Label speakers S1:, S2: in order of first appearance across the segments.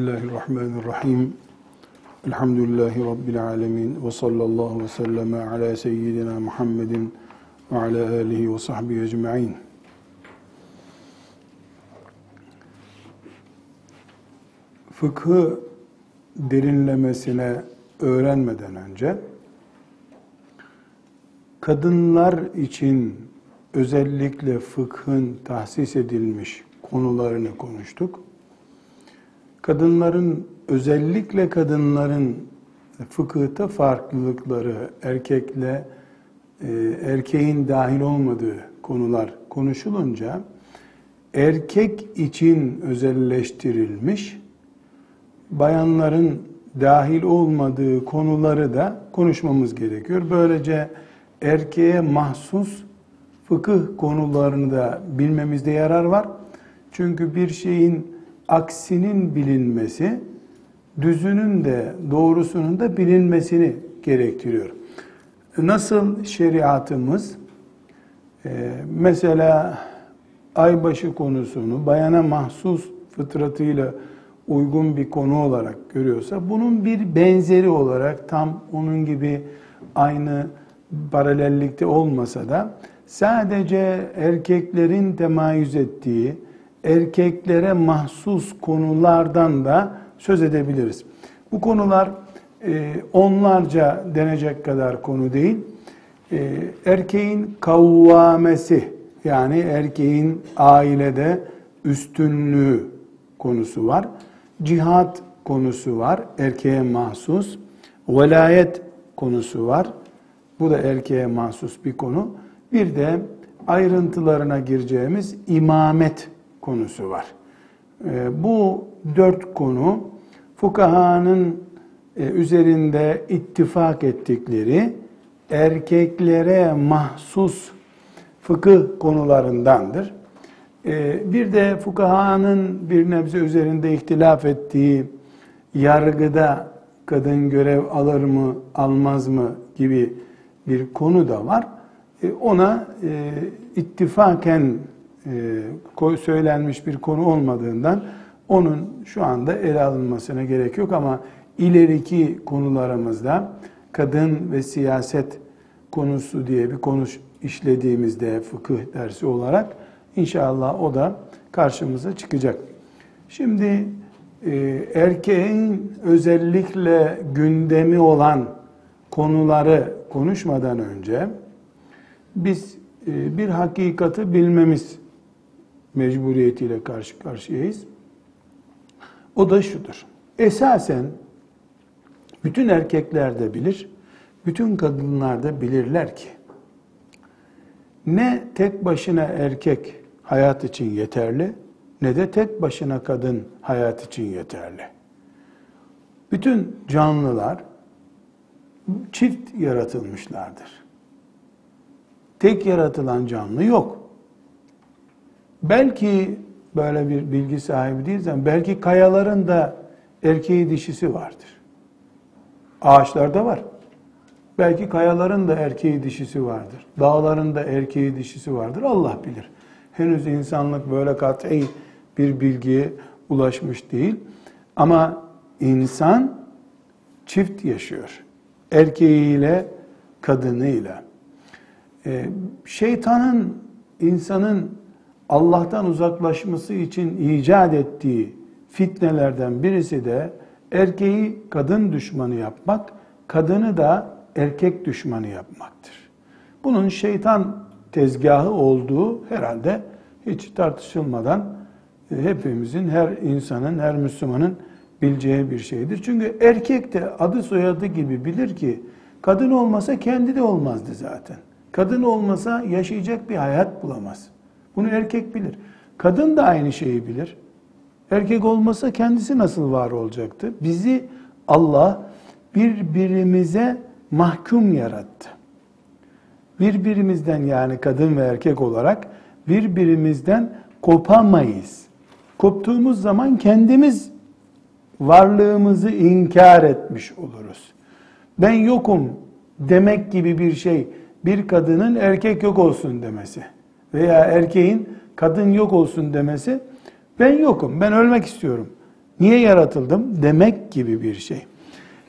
S1: Bismillahirrahmanirrahim. Elhamdülillahi Rabbil alemin. Ve sallallahu ve sellem ala seyyidina Muhammedin ve ala alihi ve sahbihi ecma'in. Fıkhı derinlemesine öğrenmeden önce kadınlar için özellikle fıkhın tahsis edilmiş konularını konuştuk. Kadınların özellikle kadınların fıkıhta farklılıkları, erkekle e, erkeğin dahil olmadığı konular konuşulunca erkek için özelleştirilmiş bayanların dahil olmadığı konuları da konuşmamız gerekiyor. Böylece erkeğe mahsus fıkıh konularını da bilmemizde yarar var. Çünkü bir şeyin aksinin bilinmesi, düzünün de doğrusunun da bilinmesini gerektiriyor. Nasıl şeriatımız e, mesela aybaşı konusunu bayana mahsus fıtratıyla uygun bir konu olarak görüyorsa bunun bir benzeri olarak tam onun gibi aynı paralellikte olmasa da sadece erkeklerin temayüz ettiği erkeklere mahsus konulardan da söz edebiliriz. Bu konular e, onlarca denecek kadar konu değil. E, erkeğin kavvamesi yani erkeğin ailede üstünlüğü konusu var. Cihat konusu var, erkeğe mahsus. Velayet konusu var. Bu da erkeğe mahsus bir konu. Bir de ayrıntılarına gireceğimiz imamet konusu var. Ee, bu dört konu fukahanın e, üzerinde ittifak ettikleri erkeklere mahsus fıkıh konularındandır. Ee, bir de fukahanın bir nebze üzerinde ihtilaf ettiği yargıda kadın görev alır mı almaz mı gibi bir konu da var. Ee, ona e, ittifaken e, söylenmiş bir konu olmadığından onun şu anda ele alınmasına gerek yok ama ileriki konularımızda kadın ve siyaset konusu diye bir konu işlediğimizde fıkıh dersi olarak inşallah o da karşımıza çıkacak. Şimdi e, erkeğin özellikle gündemi olan konuları konuşmadan önce biz e, bir hakikati bilmemiz mecburiyetiyle karşı karşıyayız. O da şudur. Esasen bütün erkekler de bilir, bütün kadınlar da bilirler ki ne tek başına erkek hayat için yeterli ne de tek başına kadın hayat için yeterli. Bütün canlılar çift yaratılmışlardır. Tek yaratılan canlı yok. Belki böyle bir bilgi sahibi değilsen belki kayaların da erkeği dişisi vardır. Ağaçlarda var. Belki kayaların da erkeği dişisi vardır. Dağların da erkeği dişisi vardır. Allah bilir. Henüz insanlık böyle kat'i bir bilgiye ulaşmış değil. Ama insan çift yaşıyor. Erkeğiyle, kadınıyla. Ee, şeytanın insanın Allah'tan uzaklaşması için icat ettiği fitnelerden birisi de erkeği kadın düşmanı yapmak, kadını da erkek düşmanı yapmaktır. Bunun şeytan tezgahı olduğu herhalde hiç tartışılmadan e, hepimizin, her insanın, her Müslümanın bileceği bir şeydir. Çünkü erkek de adı soyadı gibi bilir ki kadın olmasa kendi de olmazdı zaten. Kadın olmasa yaşayacak bir hayat bulamaz. Bunu erkek bilir. Kadın da aynı şeyi bilir. Erkek olmasa kendisi nasıl var olacaktı? Bizi Allah birbirimize mahkum yarattı. Birbirimizden yani kadın ve erkek olarak birbirimizden kopamayız. Koptuğumuz zaman kendimiz varlığımızı inkar etmiş oluruz. Ben yokum demek gibi bir şey bir kadının erkek yok olsun demesi veya erkeğin kadın yok olsun demesi ben yokum, ben ölmek istiyorum Niye yaratıldım demek gibi bir şey.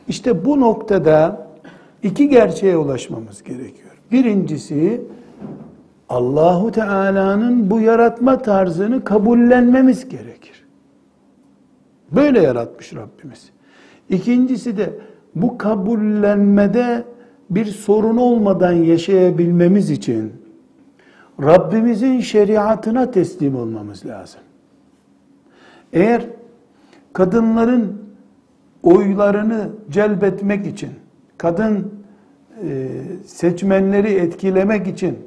S1: İşte bu noktada iki gerçeğe ulaşmamız gerekiyor. Birincisi Allahu Teala'nın bu yaratma tarzını kabullenmemiz gerekir. Böyle yaratmış Rabbimiz. İkincisi de bu kabullenmede bir sorun olmadan yaşayabilmemiz için Rabbimizin şeriatına teslim olmamız lazım. Eğer kadınların oylarını celbetmek için, kadın e, seçmenleri etkilemek için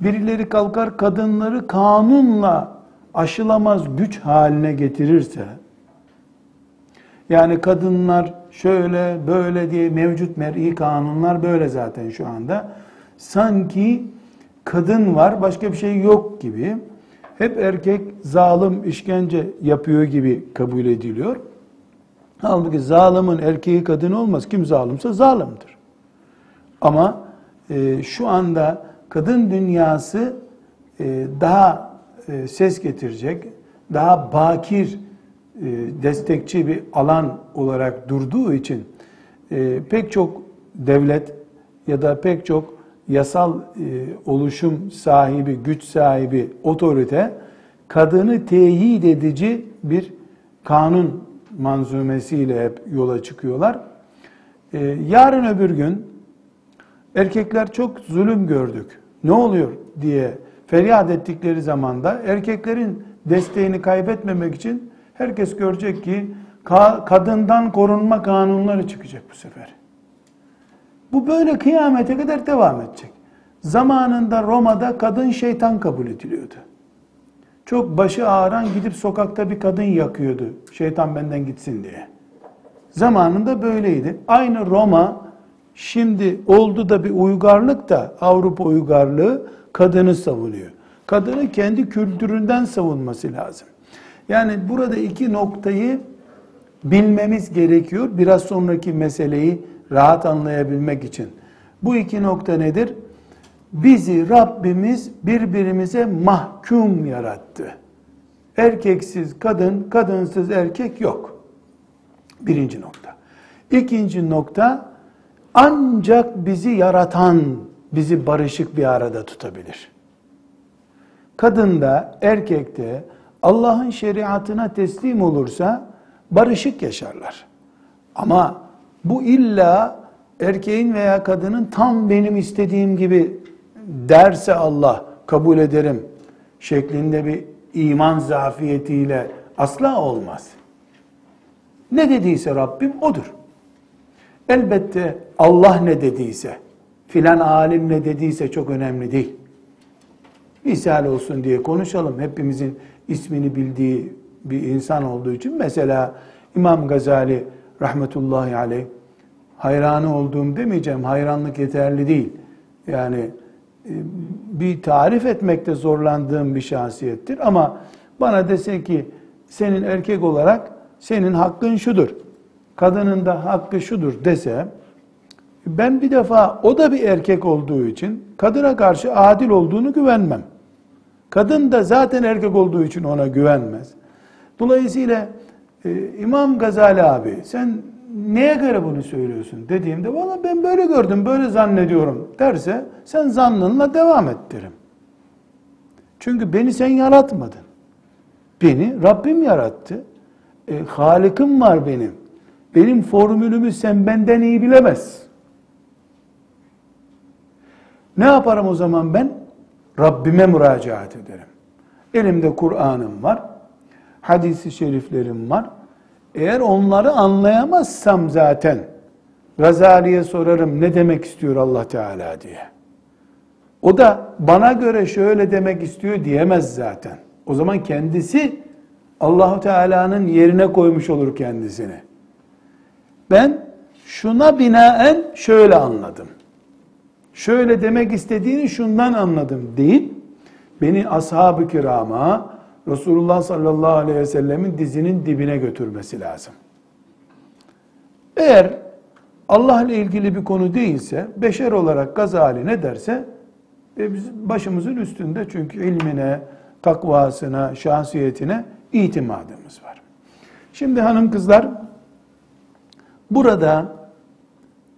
S1: birileri kalkar kadınları kanunla aşılamaz güç haline getirirse, yani kadınlar şöyle böyle diye mevcut mer'i kanunlar böyle zaten şu anda. Sanki kadın var başka bir şey yok gibi hep erkek zalim işkence yapıyor gibi kabul ediliyor. Halbuki zalimin erkeği kadın olmaz. Kim zalimse zalimdir. Ama e, şu anda kadın dünyası e, daha e, ses getirecek, daha bakir, e, destekçi bir alan olarak durduğu için e, pek çok devlet ya da pek çok yasal e, oluşum sahibi, güç sahibi otorite kadını teyit edici bir kanun manzumesiyle hep yola çıkıyorlar. Yarın öbür gün erkekler çok zulüm gördük. Ne oluyor diye feryat ettikleri zamanda erkeklerin desteğini kaybetmemek için Herkes görecek ki kadından korunma kanunları çıkacak bu sefer. Bu böyle kıyamete kadar devam edecek. Zamanında Roma'da kadın şeytan kabul ediliyordu. Çok başı ağıran gidip sokakta bir kadın yakıyordu. Şeytan benden gitsin diye. Zamanında böyleydi. Aynı Roma şimdi oldu da bir uygarlık da Avrupa uygarlığı kadını savunuyor. Kadını kendi kültüründen savunması lazım. Yani burada iki noktayı bilmemiz gerekiyor. Biraz sonraki meseleyi rahat anlayabilmek için. Bu iki nokta nedir? Bizi Rabbimiz birbirimize mahkum yarattı. Erkeksiz kadın, kadınsız erkek yok. Birinci nokta. İkinci nokta, ancak bizi yaratan bizi barışık bir arada tutabilir. Kadında, erkekte, Allah'ın şeriatına teslim olursa barışık yaşarlar. Ama bu illa erkeğin veya kadının tam benim istediğim gibi derse Allah kabul ederim şeklinde bir iman zafiyetiyle asla olmaz. Ne dediyse Rabbim odur. Elbette Allah ne dediyse, filan alim ne dediyse çok önemli değil. Misal olsun diye konuşalım. Hepimizin ismini bildiği bir insan olduğu için mesela İmam Gazali rahmetullahi aleyh hayranı olduğum demeyeceğim. Hayranlık yeterli değil. Yani e, bir tarif etmekte zorlandığım bir şahsiyettir ama bana dese ki senin erkek olarak senin hakkın şudur. Kadının da hakkı şudur dese ben bir defa o da bir erkek olduğu için kadına karşı adil olduğunu güvenmem. Kadın da zaten erkek olduğu için ona güvenmez. Dolayısıyla e, İmam Gazali abi sen neye göre bunu söylüyorsun dediğimde valla ben böyle gördüm böyle zannediyorum derse sen zannınla devam et derim. Çünkü beni sen yaratmadın. Beni Rabbim yarattı. E, Halikim var benim. Benim formülümü sen benden iyi bilemez. Ne yaparım o zaman ben? Rabbime müracaat ederim. Elimde Kur'an'ım var, hadisi şeriflerim var. Eğer onları anlayamazsam zaten Gazali'ye sorarım ne demek istiyor Allah Teala diye. O da bana göre şöyle demek istiyor diyemez zaten. O zaman kendisi Allahu Teala'nın yerine koymuş olur kendisini. Ben şuna binaen şöyle anladım şöyle demek istediğini şundan anladım deyip beni ashab-ı kirama Resulullah sallallahu aleyhi ve sellemin dizinin dibine götürmesi lazım. Eğer Allah ile ilgili bir konu değilse, beşer olarak Gazali ne derse, e biz başımızın üstünde çünkü ilmine, takvasına, şahsiyetine itimadımız var. Şimdi hanım kızlar burada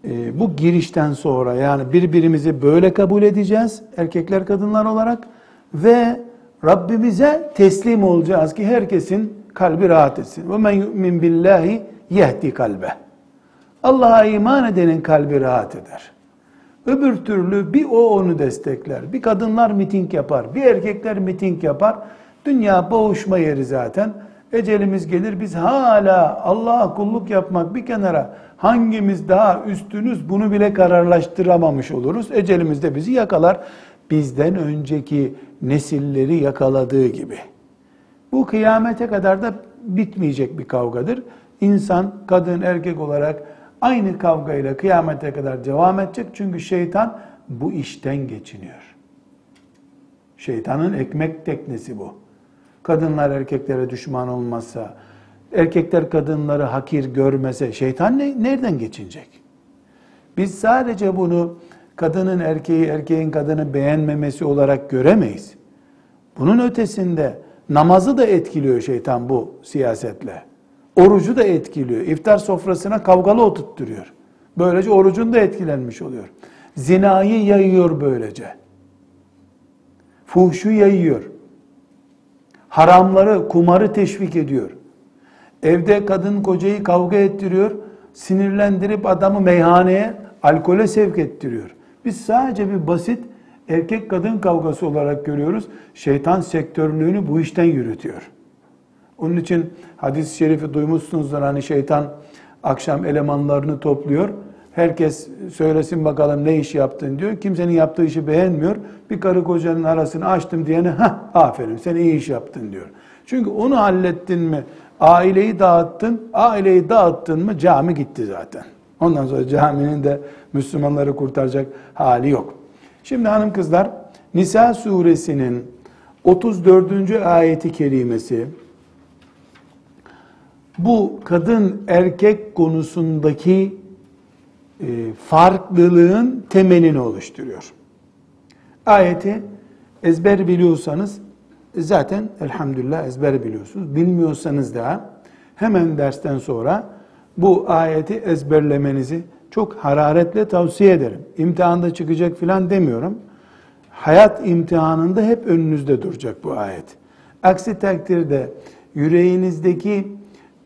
S1: e, bu girişten sonra yani birbirimizi böyle kabul edeceğiz erkekler kadınlar olarak ve Rabbimize teslim olacağız ki herkesin kalbi rahat etsin. Ve men yu'min billahi yehdi kalbe. Allah'a iman edenin kalbi rahat eder. Öbür türlü bir o onu destekler. Bir kadınlar miting yapar. Bir erkekler miting yapar. Dünya boğuşma yeri zaten. Ecelimiz gelir biz hala Allah'a kulluk yapmak bir kenara hangimiz daha üstünüz bunu bile kararlaştıramamış oluruz. Ecelimiz de bizi yakalar. Bizden önceki nesilleri yakaladığı gibi. Bu kıyamete kadar da bitmeyecek bir kavgadır. İnsan, kadın, erkek olarak aynı kavgayla kıyamete kadar devam edecek. Çünkü şeytan bu işten geçiniyor. Şeytanın ekmek teknesi bu. Kadınlar erkeklere düşman olmazsa, erkekler kadınları hakir görmese şeytan ne, nereden geçinecek? Biz sadece bunu kadının erkeği, erkeğin kadını beğenmemesi olarak göremeyiz. Bunun ötesinde namazı da etkiliyor şeytan bu siyasetle. Orucu da etkiliyor. İftar sofrasına kavgalı oturtturuyor. Böylece orucun da etkilenmiş oluyor. Zinayı yayıyor böylece. Fuhşu yayıyor. Haramları, kumarı teşvik ediyor. Evde kadın kocayı kavga ettiriyor. Sinirlendirip adamı meyhaneye, alkole sevk ettiriyor. Biz sadece bir basit erkek kadın kavgası olarak görüyoruz. Şeytan sektörlüğünü bu işten yürütüyor. Onun için hadis-i şerifi duymuşsunuzdur hani şeytan akşam elemanlarını topluyor. Herkes söylesin bakalım ne iş yaptın diyor. Kimsenin yaptığı işi beğenmiyor. Bir karı kocanın arasını açtım diyene ha aferin sen iyi iş yaptın diyor. Çünkü onu hallettin mi, aileyi dağıttın, aileyi dağıttın mı cami gitti zaten. Ondan sonra caminin de Müslümanları kurtaracak hali yok. Şimdi hanım kızlar Nisa suresinin 34. ayeti kerimesi bu kadın erkek konusundaki e, farklılığın temelini oluşturuyor. Ayeti ezber biliyorsanız zaten elhamdülillah ezber biliyorsunuz. Bilmiyorsanız da hemen dersten sonra bu ayeti ezberlemenizi çok hararetle tavsiye ederim. İmtihanda çıkacak filan demiyorum. Hayat imtihanında hep önünüzde duracak bu ayet. Aksi takdirde yüreğinizdeki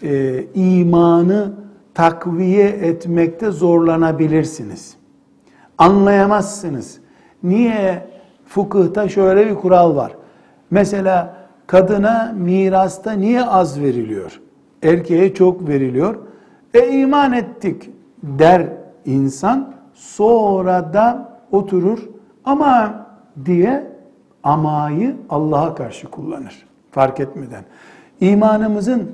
S1: e, imanı takviye etmekte zorlanabilirsiniz. Anlayamazsınız. Niye fıkıhta şöyle bir kural var. Mesela kadına mirasta niye az veriliyor? Erkeğe çok veriliyor. E iman ettik der insan sonra da oturur ama diye amayı Allah'a karşı kullanır fark etmeden. İmanımızın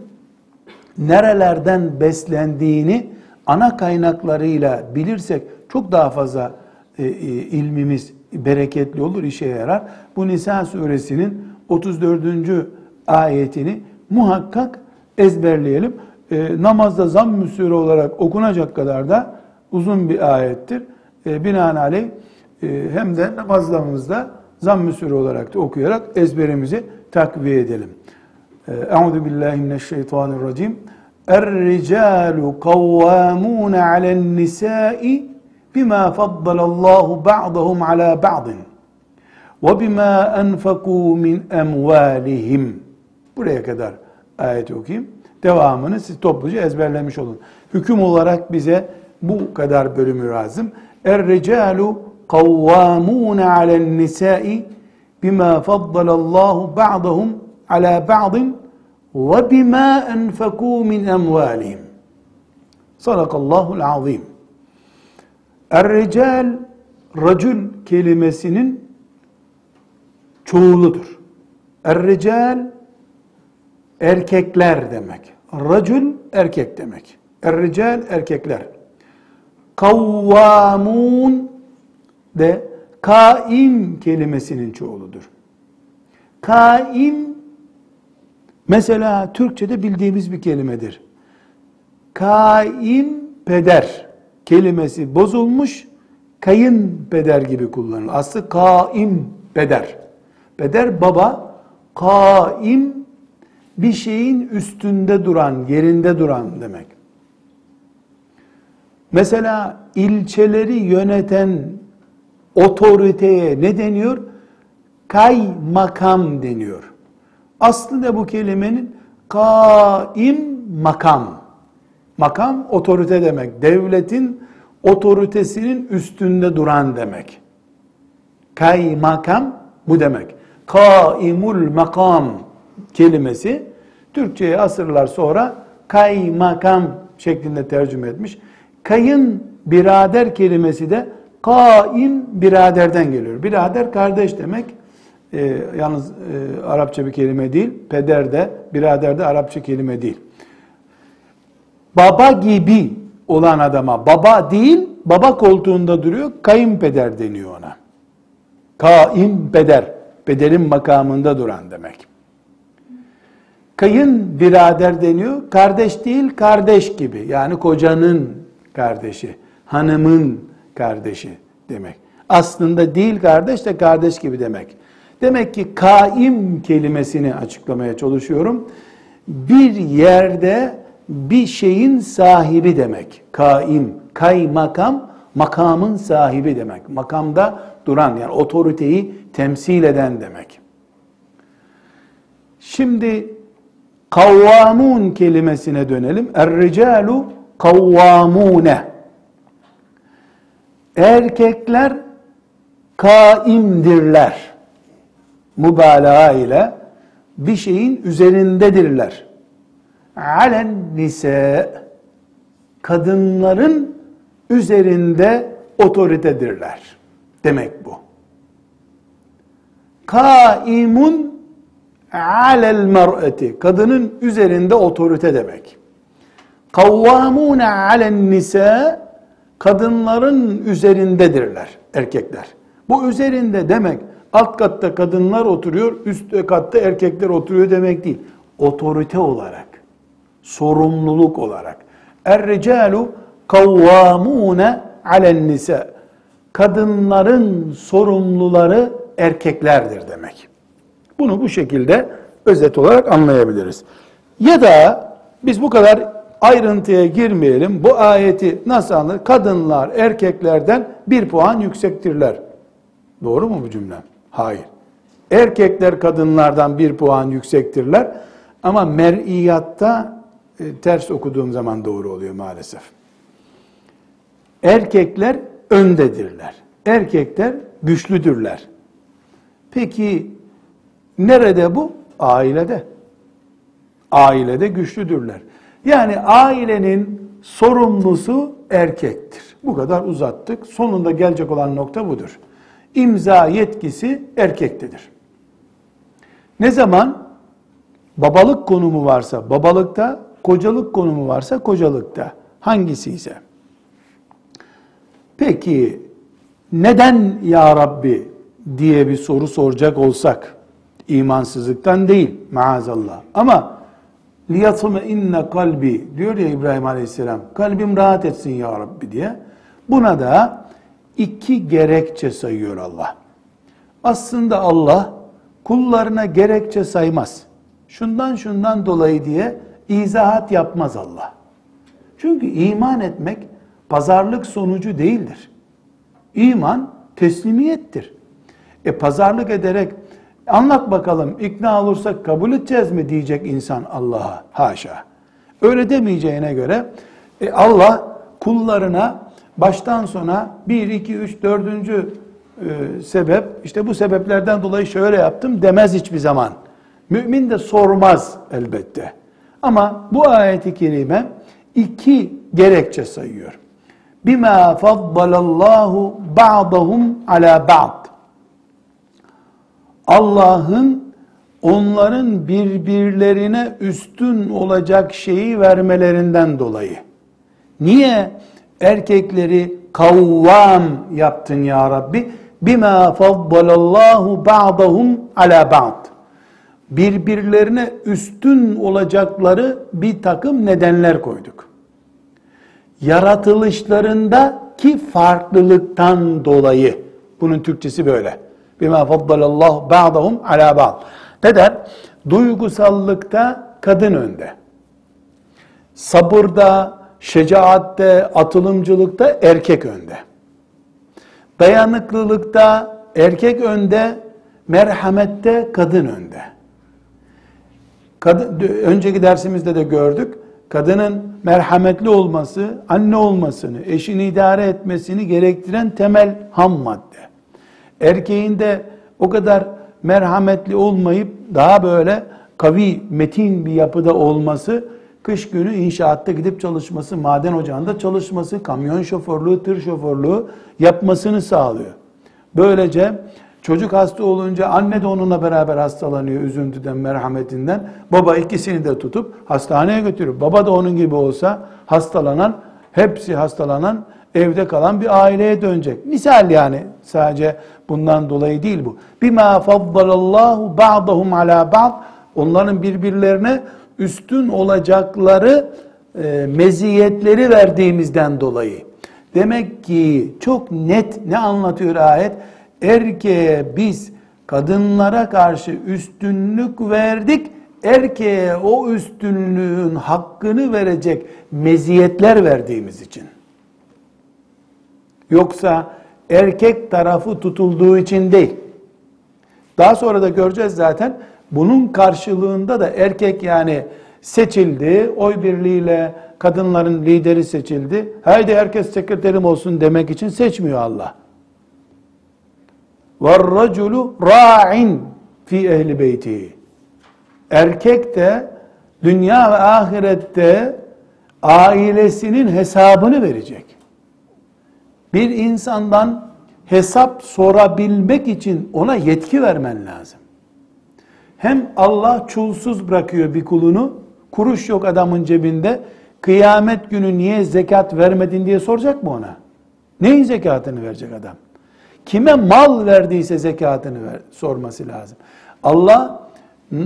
S1: nerelerden beslendiğini ana kaynaklarıyla bilirsek çok daha fazla e, e, ilmimiz bereketli olur, işe yarar. Bu Nisa suresinin 34. ayetini muhakkak ezberleyelim. E, namazda zamm-ı olarak okunacak kadar da uzun bir ayettir. E, binaenaleyh e, hem de namazlarımızda zamm-ı olarak da okuyarak ezberimizi takviye edelim. Euzu billahi mineşşeytanirracim. Er-ricalu kavvamun alen nisa'i bima faddalallahu ba'dahum ala ba'din ve bima enfaku min emvalihim. Buraya kadar ayeti okuyayım. Devamını siz topluca ezberlemiş olun. Hüküm olarak bize bu kadar bölümü lazım. Er-ricalu kavvamun alen nisa'i bima faddalallahu ba'dahum ala ba'din ve bima enfekû min emvalihim. Sadakallahul azim. Er-rical racül kelimesinin çoğuludur. Er-rical erkekler demek. Racül erkek demek. Er-rical erkekler. Kavvamun de kaim kelimesinin çoğuludur. Kaim mesela Türkçe'de bildiğimiz bir kelimedir. Kaim peder kelimesi bozulmuş, kayın peder gibi kullanılır. Aslı kaim peder. Peder baba, kaim bir şeyin üstünde duran, yerinde duran demek. Mesela ilçeleri yöneten otoriteye ne deniyor? Kaymakam deniyor. Aslında bu kelimenin kaim makam. Makam otorite demek. Devletin otoritesinin üstünde duran demek. Kaymakam bu demek. Kaimul makam kelimesi Türkçe'ye asırlar sonra kaymakam şeklinde tercüme etmiş. Kayın birader kelimesi de kaim biraderden geliyor. Birader kardeş demek. Ee, yalnız e, Arapça bir kelime değil. Peder de, birader de Arapça kelime değil. Baba gibi olan adama baba değil, baba koltuğunda duruyor, kayınpeder deniyor ona. Kaimpeder, pederin makamında duran demek. Kayın birader deniyor, kardeş değil, kardeş gibi. Yani kocanın kardeşi, hanımın kardeşi demek. Aslında değil kardeş de kardeş gibi demek. Demek ki kaim kelimesini açıklamaya çalışıyorum. Bir yerde bir şeyin sahibi demek. Kaim, kaymakam, makamın sahibi demek. Makamda duran yani otoriteyi temsil eden demek. Şimdi kavvamun kelimesine dönelim. Er-ricalu kavvamune. Erkekler kaimdirler. Mübalağa ile bir şeyin üzerindedirler. Alen nise kadınların üzerinde otoritedirler. Demek bu. Kaimun alel mer'eti kadının üzerinde otorite demek. Kavvamune alen nise kadınların üzerindedirler erkekler. Bu üzerinde demek alt katta kadınlar oturuyor, üst katta erkekler oturuyor demek değil. Otorite olarak, sorumluluk olarak. Er-ricalu kavvamune alen nise. Kadınların sorumluları erkeklerdir demek. Bunu bu şekilde özet olarak anlayabiliriz. Ya da biz bu kadar ayrıntıya girmeyelim. Bu ayeti nasıl anlar? Kadınlar erkeklerden bir puan yüksektirler. Doğru mu bu cümle? Hayır. Erkekler kadınlardan bir puan yüksektirler. Ama mer'iyatta e, ters okuduğum zaman doğru oluyor maalesef. Erkekler öndedirler. Erkekler güçlüdürler. Peki nerede bu? Ailede. Ailede güçlüdürler. Yani ailenin sorumlusu erkektir. Bu kadar uzattık. Sonunda gelecek olan nokta budur. İmza yetkisi erkektedir. Ne zaman babalık konumu varsa babalıkta, kocalık konumu varsa kocalıkta. Hangisi ise. Peki neden ya Rabbi diye bir soru soracak olsak imansızlıktan değil maazallah. Ama liyatme inne kalbi diyor ya İbrahim Aleyhisselam. Kalbim rahat etsin ya Rabbi diye. Buna da iki gerekçe sayıyor Allah. Aslında Allah kullarına gerekçe saymaz. Şundan şundan dolayı diye izahat yapmaz Allah. Çünkü iman etmek pazarlık sonucu değildir. İman teslimiyettir. E pazarlık ederek anlat bakalım ikna olursak kabul edeceğiz mi diyecek insan Allah'a. Haşa. Öyle demeyeceğine göre e Allah kullarına baştan sona 1, 2, 3, 4. E, sebep işte bu sebeplerden dolayı şöyle yaptım demez hiçbir zaman. Mümin de sormaz elbette. Ama bu ayeti kerime iki gerekçe sayıyor. Bima faddalallahu ba'dahum ala ba'd. Allah'ın onların birbirlerine üstün olacak şeyi vermelerinden dolayı. Niye erkekleri kavvam yaptın ya Rabbi? Bima faddalallahu ba'dahum ala ba'd. Birbirlerine üstün olacakları bir takım nedenler koyduk. Yaratılışlarındaki farklılıktan dolayı. Bunun Türkçesi böyle. Bima faddalallahu ba'dahum ala ba'd. Neden? Duygusallıkta kadın önde. Sabırda, şecaatte, atılımcılıkta erkek önde. Dayanıklılıkta erkek önde, merhamette kadın önde. Kadın, önceki dersimizde de gördük. Kadının merhametli olması, anne olmasını, eşini idare etmesini gerektiren temel ham madde. Erkeğin de o kadar merhametli olmayıp daha böyle kavi, metin bir yapıda olması, kış günü inşaatta gidip çalışması, maden ocağında çalışması, kamyon şoförlüğü, tır şoförlüğü yapmasını sağlıyor. Böylece çocuk hasta olunca anne de onunla beraber hastalanıyor üzüntüden, merhametinden. Baba ikisini de tutup hastaneye götürüyor. Baba da onun gibi olsa hastalanan, hepsi hastalanan evde kalan bir aileye dönecek. Misal yani sadece bundan dolayı değil bu. Bima faddalallahu ba'dahum ala ba'd onların birbirlerine üstün olacakları e, meziyetleri verdiğimizden dolayı. Demek ki çok net ne anlatıyor ayet? Erkeğe biz kadınlara karşı üstünlük verdik. Erkeğe o üstünlüğün hakkını verecek meziyetler verdiğimiz için. Yoksa erkek tarafı tutulduğu için değil. Daha sonra da göreceğiz zaten. Bunun karşılığında da erkek yani seçildi, oy birliğiyle kadınların lideri seçildi. Haydi herkes sekreterim olsun demek için seçmiyor Allah. وَالرَّجُلُ رَاعٍ fi ehli beyti. Erkek de dünya ve ahirette ailesinin hesabını verecek. Bir insandan hesap sorabilmek için ona yetki vermen lazım. Hem Allah çulsuz bırakıyor bir kulunu, kuruş yok adamın cebinde, kıyamet günü niye zekat vermedin diye soracak mı ona? Neyin zekatını verecek adam? Kime mal verdiyse zekatını ver, sorması lazım. Allah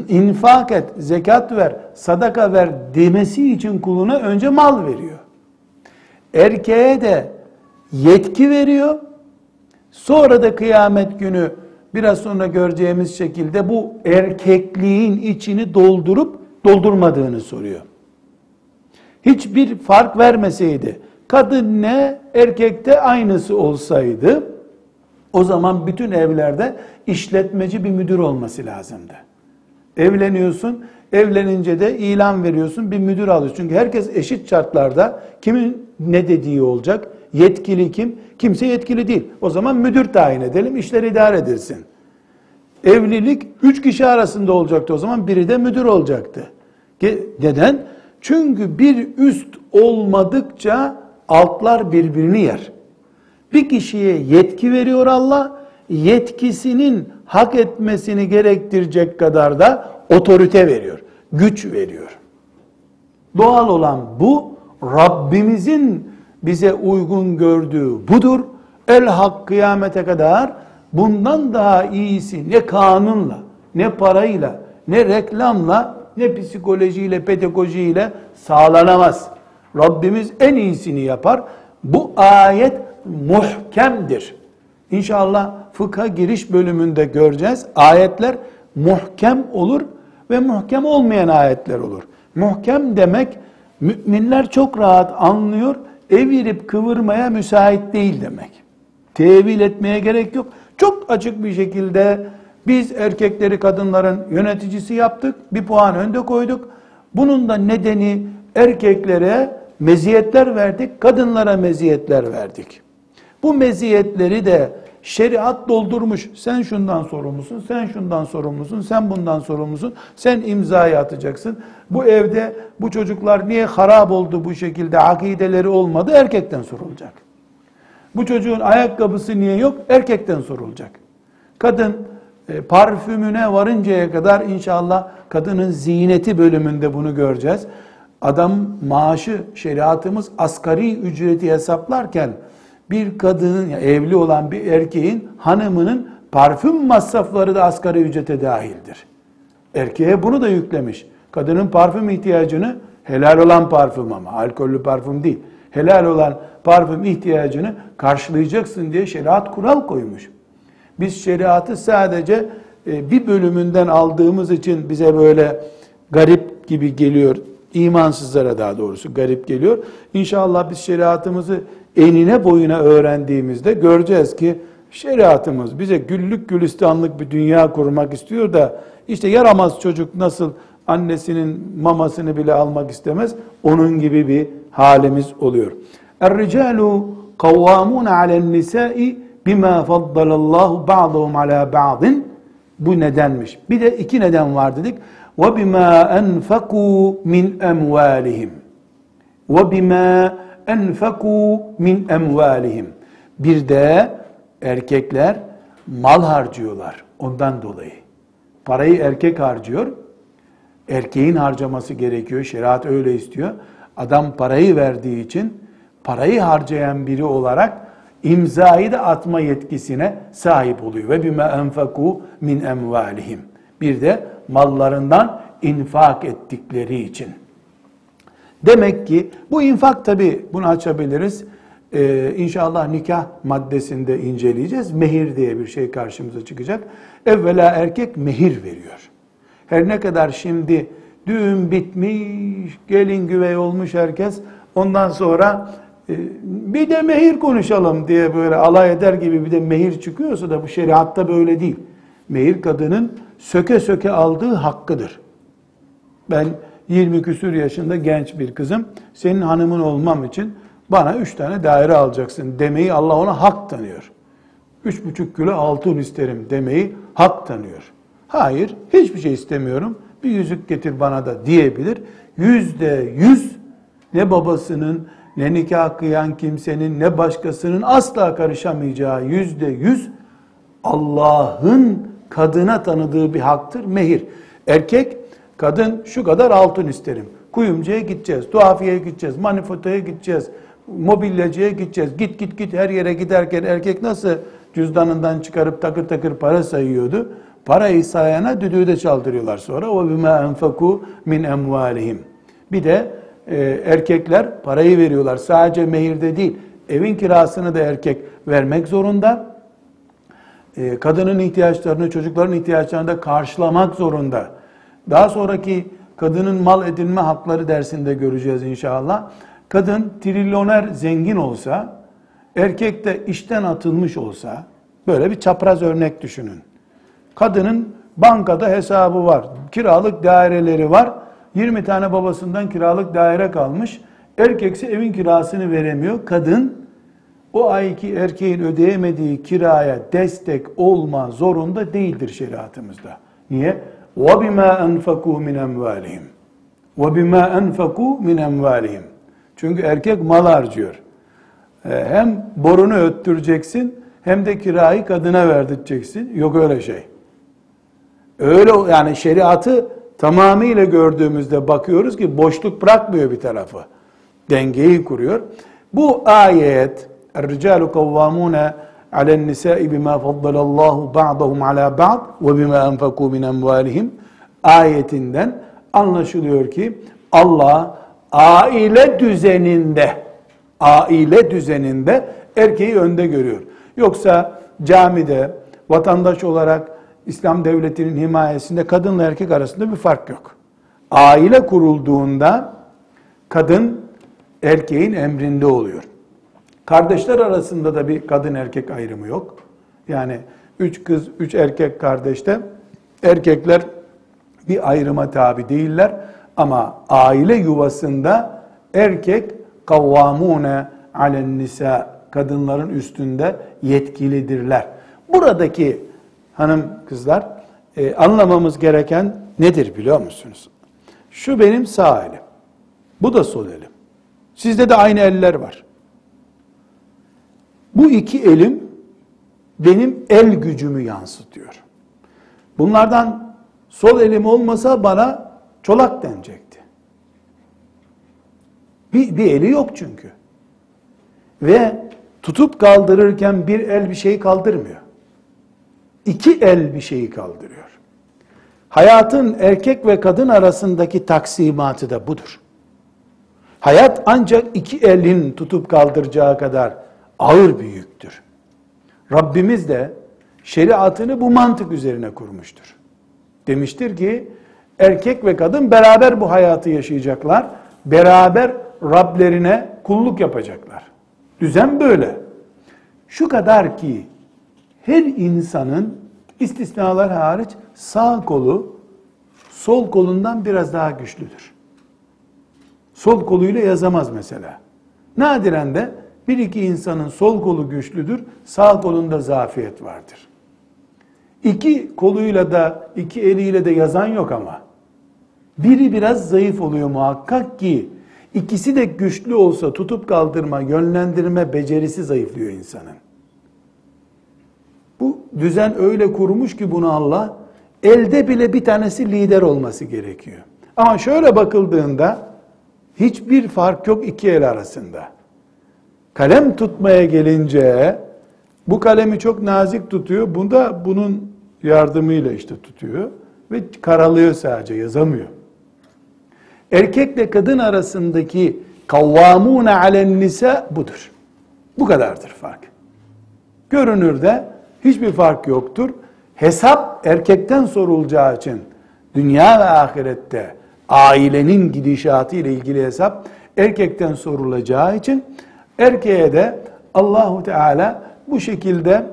S1: infak et, zekat ver, sadaka ver demesi için kuluna önce mal veriyor. Erkeğe de yetki veriyor. Sonra da kıyamet günü biraz sonra göreceğimiz şekilde bu erkekliğin içini doldurup doldurmadığını soruyor. Hiçbir fark vermeseydi, kadın ne, erkekte aynısı olsaydı, o zaman bütün evlerde işletmeci bir müdür olması lazımdı. Evleniyorsun, evlenince de ilan veriyorsun, bir müdür alıyorsun. Çünkü herkes eşit şartlarda kimin ne dediği olacak, yetkili kim, kimse yetkili değil. O zaman müdür tayin edelim, işler idare edilsin. Evlilik üç kişi arasında olacaktı o zaman, biri de müdür olacaktı. Neden? Çünkü bir üst olmadıkça altlar birbirini yer. Bir kişiye yetki veriyor Allah, yetkisinin hak etmesini gerektirecek kadar da otorite veriyor, güç veriyor. Doğal olan bu, Rabbimizin bize uygun gördüğü budur. El hak kıyamete kadar bundan daha iyisi ne kanunla, ne parayla, ne reklamla, ne psikolojiyle, pedagojiyle sağlanamaz. Rabbimiz en iyisini yapar. Bu ayet muhkemdir. İnşallah fıkha giriş bölümünde göreceğiz. Ayetler muhkem olur ve muhkem olmayan ayetler olur. Muhkem demek müminler çok rahat anlıyor, evirip kıvırmaya müsait değil demek. Tevil etmeye gerek yok. Çok açık bir şekilde biz erkekleri kadınların yöneticisi yaptık, bir puan önde koyduk. Bunun da nedeni erkeklere meziyetler verdik, kadınlara meziyetler verdik. Bu meziyetleri de şeriat doldurmuş. Sen şundan sorumlusun, sen şundan sorumlusun, sen bundan sorumlusun, sen imzayı atacaksın. Bu evde bu çocuklar niye harap oldu bu şekilde, akideleri olmadı, erkekten sorulacak. Bu çocuğun ayakkabısı niye yok, erkekten sorulacak. Kadın e, parfümüne varıncaya kadar inşallah kadının ziyneti bölümünde bunu göreceğiz. Adam maaşı, şeriatımız asgari ücreti hesaplarken, bir kadının, evli olan bir erkeğin hanımının parfüm masrafları da asgari ücrete dahildir. Erkeğe bunu da yüklemiş. Kadının parfüm ihtiyacını helal olan parfüm ama alkollü parfüm değil. Helal olan parfüm ihtiyacını karşılayacaksın diye şeriat kural koymuş. Biz şeriatı sadece e, bir bölümünden aldığımız için bize böyle garip gibi geliyor. İmansızlara daha doğrusu garip geliyor. İnşallah biz şeriatımızı enine boyuna öğrendiğimizde göreceğiz ki şeriatımız bize güllük gülistanlık bir dünya kurmak istiyor da işte yaramaz çocuk nasıl annesinin mamasını bile almak istemez. Onun gibi bir halimiz oluyor. Er-ricalu kavvamun alen nisai bima faddalallahu ba'dahum ala ba'din bu nedenmiş. Bir de iki neden var dedik. Ve bima enfaku min emvalihim. Ve bima enfaku min emvalihim. Bir de erkekler mal harcıyorlar ondan dolayı. Parayı erkek harcıyor. Erkeğin harcaması gerekiyor. Şeriat öyle istiyor. Adam parayı verdiği için parayı harcayan biri olarak imzayı da atma yetkisine sahip oluyor. Ve bime enfaku min emvalihim. Bir de mallarından infak ettikleri için. Demek ki bu infak tabi bunu açabiliriz. Ee, inşallah nikah maddesinde inceleyeceğiz. Mehir diye bir şey karşımıza çıkacak. Evvela erkek mehir veriyor. Her ne kadar şimdi düğün bitmiş, gelin güvey olmuş herkes ondan sonra e, bir de mehir konuşalım diye böyle alay eder gibi bir de mehir çıkıyorsa da bu şeriatta böyle değil. Mehir kadının söke söke aldığı hakkıdır. Ben 20 küsür yaşında genç bir kızım. Senin hanımın olmam için bana 3 tane daire alacaksın demeyi Allah ona hak tanıyor. 3,5 kilo altın isterim demeyi hak tanıyor. Hayır hiçbir şey istemiyorum bir yüzük getir bana da diyebilir. Yüzde yüz ne babasının ne nikah kıyan kimsenin ne başkasının asla karışamayacağı yüzde yüz Allah'ın kadına tanıdığı bir haktır mehir. Erkek kadın şu kadar altın isterim. Kuyumcuya gideceğiz, tuhafiyeye gideceğiz, manifotoya gideceğiz, mobilyacıya gideceğiz. Git git git her yere giderken erkek nasıl cüzdanından çıkarıp takır takır para sayıyordu? Parayı sayana düdüğü de çaldırıyorlar sonra. O bima enfaku min emvalihim. Bir de e, erkekler parayı veriyorlar. Sadece mehirde değil. Evin kirasını da erkek vermek zorunda. E, kadının ihtiyaçlarını, çocukların ihtiyaçlarını da karşılamak zorunda. Daha sonraki kadının mal edinme hakları dersinde göreceğiz inşallah. Kadın trilyoner zengin olsa, erkek de işten atılmış olsa, böyle bir çapraz örnek düşünün. Kadının bankada hesabı var, kiralık daireleri var. 20 tane babasından kiralık daire kalmış. Erkekse evin kirasını veremiyor. Kadın o ayki erkeğin ödeyemediği kiraya destek olma zorunda değildir şeriatımızda. Niye? وَبِمَا أَنْفَقُوا مِنْ اَمْوَالِهِمْ وَبِمَا أَنْفَقُوا مِنْ اَمْوَالِهِمْ Çünkü erkek mal harcıyor. Ee, hem borunu öttüreceksin hem de kirayı kadına verdireceksin. Yok öyle şey. Öyle yani şeriatı tamamıyla gördüğümüzde bakıyoruz ki boşluk bırakmıyor bir tarafı. Dengeyi kuruyor. Bu ayet الرجال قوامون alen nisa'i bima faddalallahu ba'dahum ala ba'd ve bima enfaku min emvalihim ayetinden anlaşılıyor ki Allah aile düzeninde aile düzeninde erkeği önde görüyor. Yoksa camide vatandaş olarak İslam devletinin himayesinde kadınla erkek arasında bir fark yok. Aile kurulduğunda kadın erkeğin emrinde oluyor. Kardeşler arasında da bir kadın erkek ayrımı yok. Yani üç kız, üç erkek kardeşte erkekler bir ayrıma tabi değiller. Ama aile yuvasında erkek kavvamune alen nisa kadınların üstünde yetkilidirler. Buradaki hanım kızlar e, anlamamız gereken nedir biliyor musunuz? Şu benim sağ elim. Bu da sol elim. Sizde de aynı eller var. Bu iki elim benim el gücümü yansıtıyor. Bunlardan sol elim olmasa bana çolak denecekti. Bir, bir eli yok çünkü. Ve tutup kaldırırken bir el bir şeyi kaldırmıyor. İki el bir şeyi kaldırıyor. Hayatın erkek ve kadın arasındaki taksimatı da budur. Hayat ancak iki elin tutup kaldıracağı kadar ağır bir yüktür. Rabbimiz de şeriatını bu mantık üzerine kurmuştur. Demiştir ki Erkek ve kadın beraber bu hayatı yaşayacaklar. Beraber Rablerine kulluk yapacaklar. Düzen böyle. Şu kadar ki her insanın istisnalar hariç sağ kolu sol kolundan biraz daha güçlüdür. Sol koluyla yazamaz mesela. Nadiren de bir iki insanın sol kolu güçlüdür, sağ kolunda zafiyet vardır. İki koluyla da, iki eliyle de yazan yok ama. Biri biraz zayıf oluyor muhakkak ki ikisi de güçlü olsa tutup kaldırma, yönlendirme becerisi zayıflıyor insanın. Bu düzen öyle kurmuş ki bunu Allah elde bile bir tanesi lider olması gerekiyor. Ama şöyle bakıldığında hiçbir fark yok iki el arasında. Kalem tutmaya gelince bu kalemi çok nazik tutuyor. Bunda bunun yardımıyla işte tutuyor ve karalıyor sadece yazamıyor. Erkekle kadın arasındaki kavvamune alen nisa budur. Bu kadardır fark. Görünürde hiçbir fark yoktur. Hesap erkekten sorulacağı için dünya ve ahirette ailenin gidişatı ile ilgili hesap erkekten sorulacağı için erkeğe de Allahu Teala bu şekilde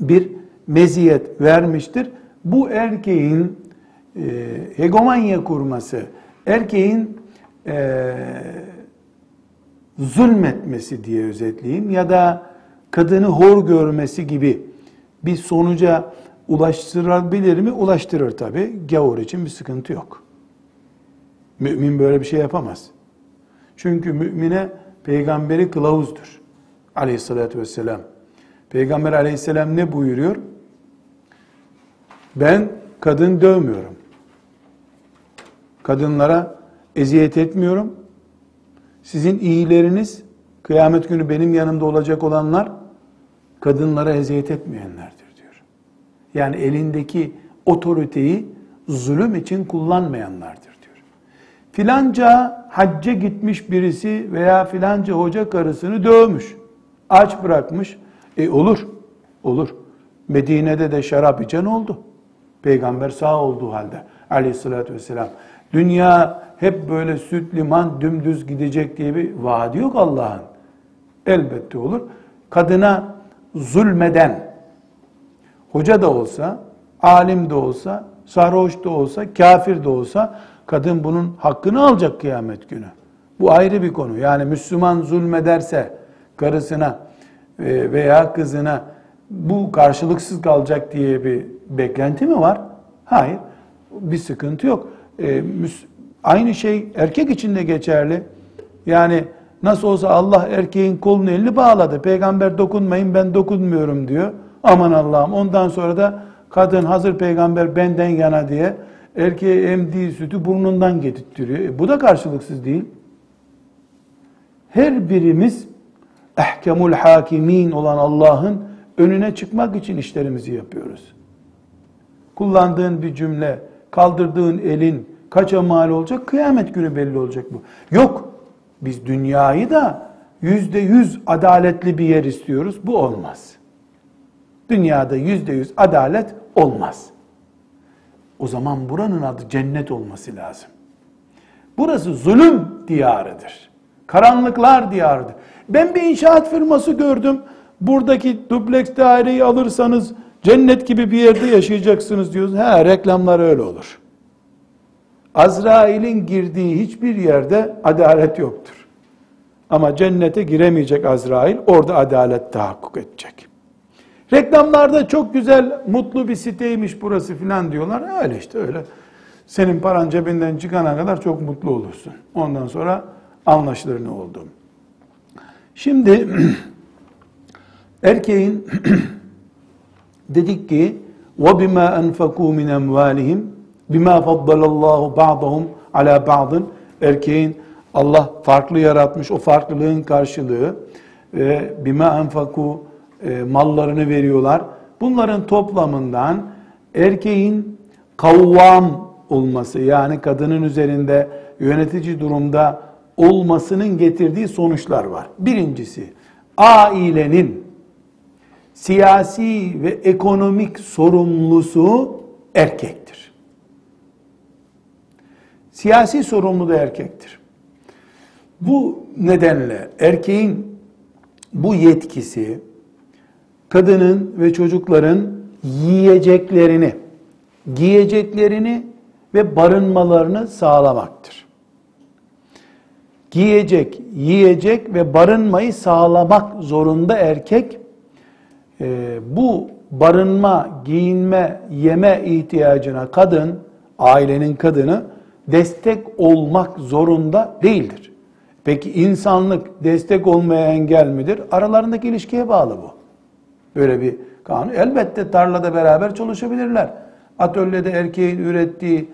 S1: bir meziyet vermiştir. Bu erkeğin e, hegemonya kurması, erkeğin e, zulmetmesi diye özetleyeyim ya da kadını hor görmesi gibi bir sonuca ulaştırabilir mi? Ulaştırır tabi. Gavur için bir sıkıntı yok. Mümin böyle bir şey yapamaz. Çünkü mümine peygamberi kılavuzdur. Aleyhissalatü vesselam. Peygamber aleyhisselam ne buyuruyor? Ben kadın dövmüyorum. Kadınlara eziyet etmiyorum. Sizin iyileriniz kıyamet günü benim yanımda olacak olanlar kadınlara eziyet etmeyenlerdir diyor. Yani elindeki otoriteyi zulüm için kullanmayanlardır. Filanca hacca gitmiş birisi veya filanca hoca karısını dövmüş. Aç bırakmış. E olur. Olur. Medine'de de şarap içen oldu. Peygamber sağ olduğu halde aleyhissalatü vesselam. Dünya hep böyle süt liman dümdüz gidecek diye bir vaadi yok Allah'ın. Elbette olur. Kadına zulmeden, hoca da olsa, alim de olsa, sarhoş da olsa, kafir de olsa kadın bunun hakkını alacak kıyamet günü. Bu ayrı bir konu. Yani Müslüman zulmederse karısına e, veya kızına bu karşılıksız kalacak diye bir beklenti mi var? Hayır. Bir sıkıntı yok. Ee, aynı şey erkek için de geçerli. Yani nasıl olsa Allah erkeğin kolunu elini bağladı. Peygamber dokunmayın ben dokunmuyorum diyor. Aman Allah'ım ondan sonra da kadın hazır peygamber benden yana diye erkeğe emdiği sütü burnundan getirtiyor. E, bu da karşılıksız değil. Her birimiz ehkemul hakimin olan Allah'ın önüne çıkmak için işlerimizi yapıyoruz. Kullandığın bir cümle, kaldırdığın elin kaça mal olacak? Kıyamet günü belli olacak bu. Yok, biz dünyayı da yüzde yüz adaletli bir yer istiyoruz. Bu olmaz. Dünyada yüzde yüz adalet olmaz. O zaman buranın adı cennet olması lazım. Burası zulüm diyarıdır. Karanlıklar diyarıdır. Ben bir inşaat firması gördüm. Buradaki dubleks daireyi alırsanız cennet gibi bir yerde yaşayacaksınız diyoruz. Ha reklamlar öyle olur. Azrail'in girdiği hiçbir yerde adalet yoktur. Ama cennete giremeyecek Azrail, orada adalet tahakkuk edecek. Reklamlarda çok güzel, mutlu bir siteymiş burası filan diyorlar. Öyle işte öyle. Senin paran cebinden çıkana kadar çok mutlu olursun. Ondan sonra anlaşılır ne oldu. Şimdi erkeğin dedik ki وَبِمَا أَنْفَقُوا مِنْ اَمْوَالِهِمْ بِمَا فَضَّلَ اللّٰهُ بَعْضَهُمْ عَلَى بَعْضٍ Erkeğin Allah farklı yaratmış, o farklılığın karşılığı ve bima enfaku e, mallarını veriyorlar. Bunların toplamından erkeğin kavvam olması yani kadının üzerinde yönetici durumda olmasının getirdiği sonuçlar var. Birincisi ailenin siyasi ve ekonomik sorumlusu erkektir. Siyasi sorumlu da erkektir. Bu nedenle erkeğin bu yetkisi kadının ve çocukların yiyeceklerini, giyeceklerini ve barınmalarını sağlamaktır. Giyecek, yiyecek ve barınmayı sağlamak zorunda erkek. Ee, bu barınma, giyinme, yeme ihtiyacına kadın, ailenin kadını destek olmak zorunda değildir. Peki insanlık destek olmaya engel midir? Aralarındaki ilişkiye bağlı bu. Böyle bir kanun. Elbette tarlada beraber çalışabilirler. Atölyede erkeğin ürettiği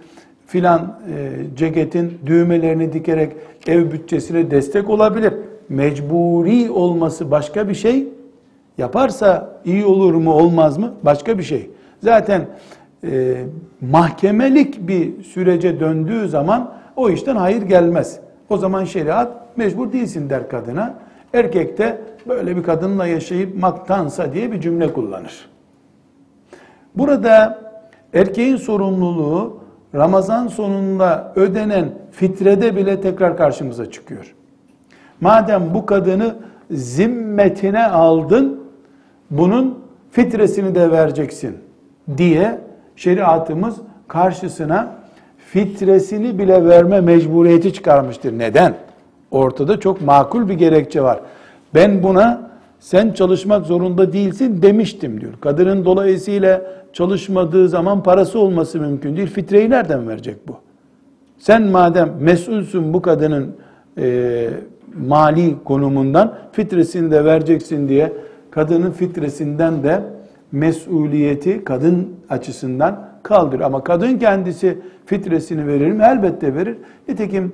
S1: filan e, ceketin düğmelerini dikerek ev bütçesine destek olabilir. Mecburi olması başka bir şey. Yaparsa iyi olur mu olmaz mı başka bir şey. Zaten e, mahkemelik bir sürece döndüğü zaman o işten hayır gelmez. O zaman şeriat mecbur değilsin der kadına. Erkek de böyle bir kadınla yaşayıp maktansa diye bir cümle kullanır. Burada erkeğin sorumluluğu Ramazan sonunda ödenen fitrede bile tekrar karşımıza çıkıyor. Madem bu kadını zimmetine aldın, bunun fitresini de vereceksin diye şeriatımız karşısına fitresini bile verme mecburiyeti çıkarmıştır. Neden? Ortada çok makul bir gerekçe var. Ben buna sen çalışmak zorunda değilsin demiştim diyor. Kadının dolayısıyla çalışmadığı zaman parası olması mümkün değil. Fitreyi nereden verecek bu? Sen madem mesulsün bu kadının e, mali konumundan fitresini de vereceksin diye kadının fitresinden de mesuliyeti kadın açısından kaldır. Ama kadın kendisi fitresini verir mi? Elbette verir. Nitekim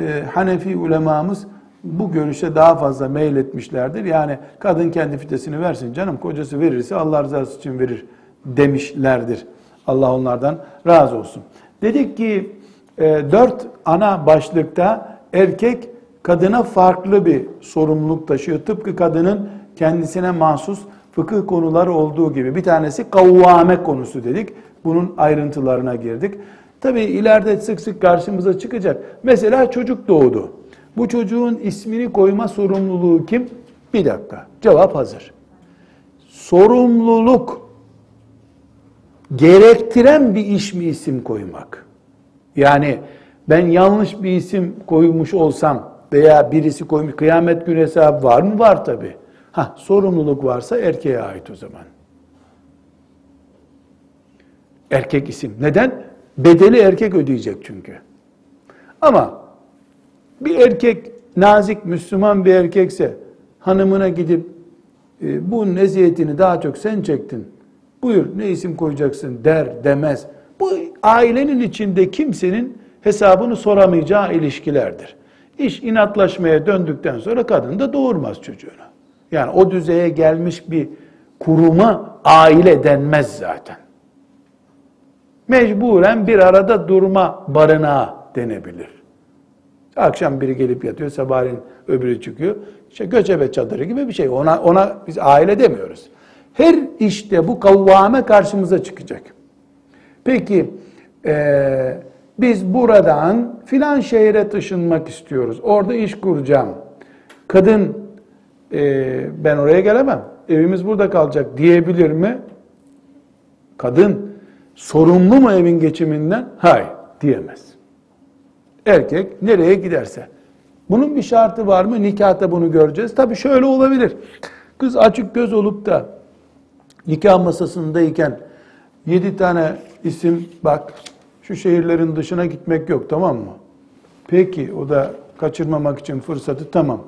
S1: e, Hanefi ulemamız bu görüşe daha fazla meyletmişlerdir. Yani kadın kendi fitresini versin canım kocası verirse Allah rızası için verir demişlerdir. Allah onlardan razı olsun. Dedik ki e, dört ana başlıkta erkek kadına farklı bir sorumluluk taşıyor. Tıpkı kadının kendisine mahsus fıkıh konuları olduğu gibi. Bir tanesi kavvame konusu dedik. Bunun ayrıntılarına girdik. Tabi ileride sık sık karşımıza çıkacak. Mesela çocuk doğdu. Bu çocuğun ismini koyma sorumluluğu kim? Bir dakika. Cevap hazır. Sorumluluk gerektiren bir iş mi isim koymak? Yani ben yanlış bir isim koymuş olsam veya birisi koymuş kıyamet günü hesabı var mı? Var tabi. Ha sorumluluk varsa erkeğe ait o zaman. Erkek isim. Neden? Bedeli erkek ödeyecek çünkü. Ama bir erkek nazik Müslüman bir erkekse hanımına gidip e, bu neziyetini daha çok sen çektin. Buyur ne isim koyacaksın der demez. Bu ailenin içinde kimsenin hesabını soramayacağı ilişkilerdir. İş inatlaşmaya döndükten sonra kadın da doğurmaz çocuğunu. Yani o düzeye gelmiş bir kuruma aile denmez zaten. Mecburen bir arada durma barınağı denebilir. Akşam biri gelip yatıyor, sabahleyin öbürü çıkıyor. İşte göçebe çadırı gibi bir şey. Ona, ona biz aile demiyoruz. Her işte bu kavvame karşımıza çıkacak. Peki e, biz buradan filan şehre taşınmak istiyoruz. Orada iş kuracağım. Kadın e, ben oraya gelemem. Evimiz burada kalacak diyebilir mi? Kadın sorumlu mu evin geçiminden? Hayır diyemez. Erkek nereye giderse. Bunun bir şartı var mı? Nikahta bunu göreceğiz. Tabii şöyle olabilir. Kız açık göz olup da nikah masasındayken yedi tane isim bak şu şehirlerin dışına gitmek yok tamam mı? Peki o da kaçırmamak için fırsatı tamam.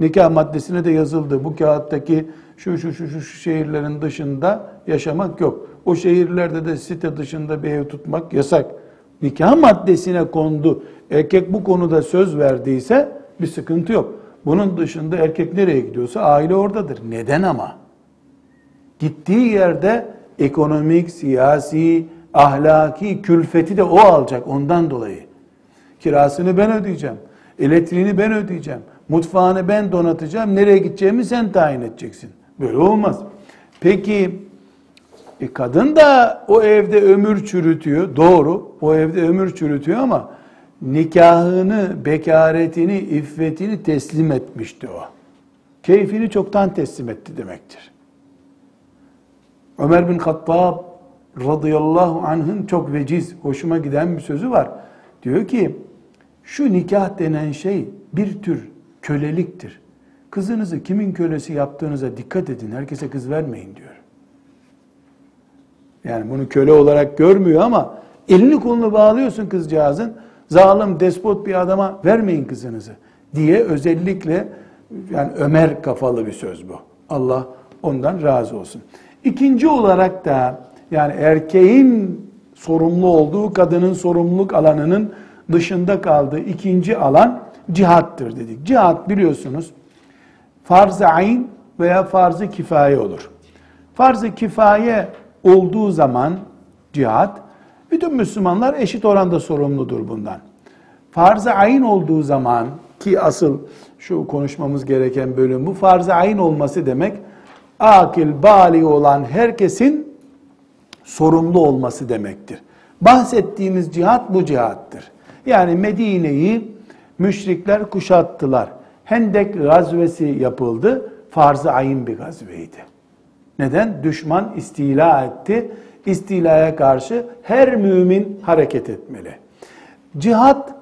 S1: Nikah maddesine de yazıldı. Bu kağıttaki şu şu şu şu şehirlerin dışında yaşamak yok. O şehirlerde de site dışında bir ev tutmak yasak. Nikah maddesine kondu. Erkek bu konuda söz verdiyse bir sıkıntı yok. Bunun dışında erkek nereye gidiyorsa aile oradadır. Neden ama? Gittiği yerde ekonomik, siyasi, ahlaki külfeti de o alacak ondan dolayı. Kirasını ben ödeyeceğim. Elektriğini ben ödeyeceğim. Mutfağını ben donatacağım. Nereye gideceğimi sen tayin edeceksin. Böyle olmaz. Peki e kadın da o evde ömür çürütüyor. Doğru. O evde ömür çürütüyor ama nikahını, bekaretini, iffetini teslim etmişti o. Keyfini çoktan teslim etti demektir. Ömer bin Hattab radıyallahu anh'ın çok veciz, hoşuma giden bir sözü var. Diyor ki, şu nikah denen şey bir tür köleliktir. Kızınızı kimin kölesi yaptığınıza dikkat edin. Herkese kız vermeyin diyor. Yani bunu köle olarak görmüyor ama elini kolunu bağlıyorsun kızcağızın. Zalim, despot bir adama vermeyin kızınızı diye özellikle yani Ömer kafalı bir söz bu. Allah ondan razı olsun. İkinci olarak da yani erkeğin sorumlu olduğu kadının sorumluluk alanının dışında kaldığı ikinci alan cihattır dedik. Cihat biliyorsunuz farz-ı ayn veya farz-ı kifaye olur. Farz-ı kifaye olduğu zaman cihat, bütün Müslümanlar eşit oranda sorumludur bundan. Farz-ı ayn olduğu zaman ki asıl şu konuşmamız gereken bölüm bu farz-ı ayn olması demek akil, bali olan herkesin sorumlu olması demektir. Bahsettiğimiz cihat bu cihattır. Yani Medine'yi müşrikler kuşattılar. Hendek gazvesi yapıldı. Farz-ı ayın bir gazveydi. Neden? Düşman istila etti. İstilaya karşı her mümin hareket etmeli. Cihat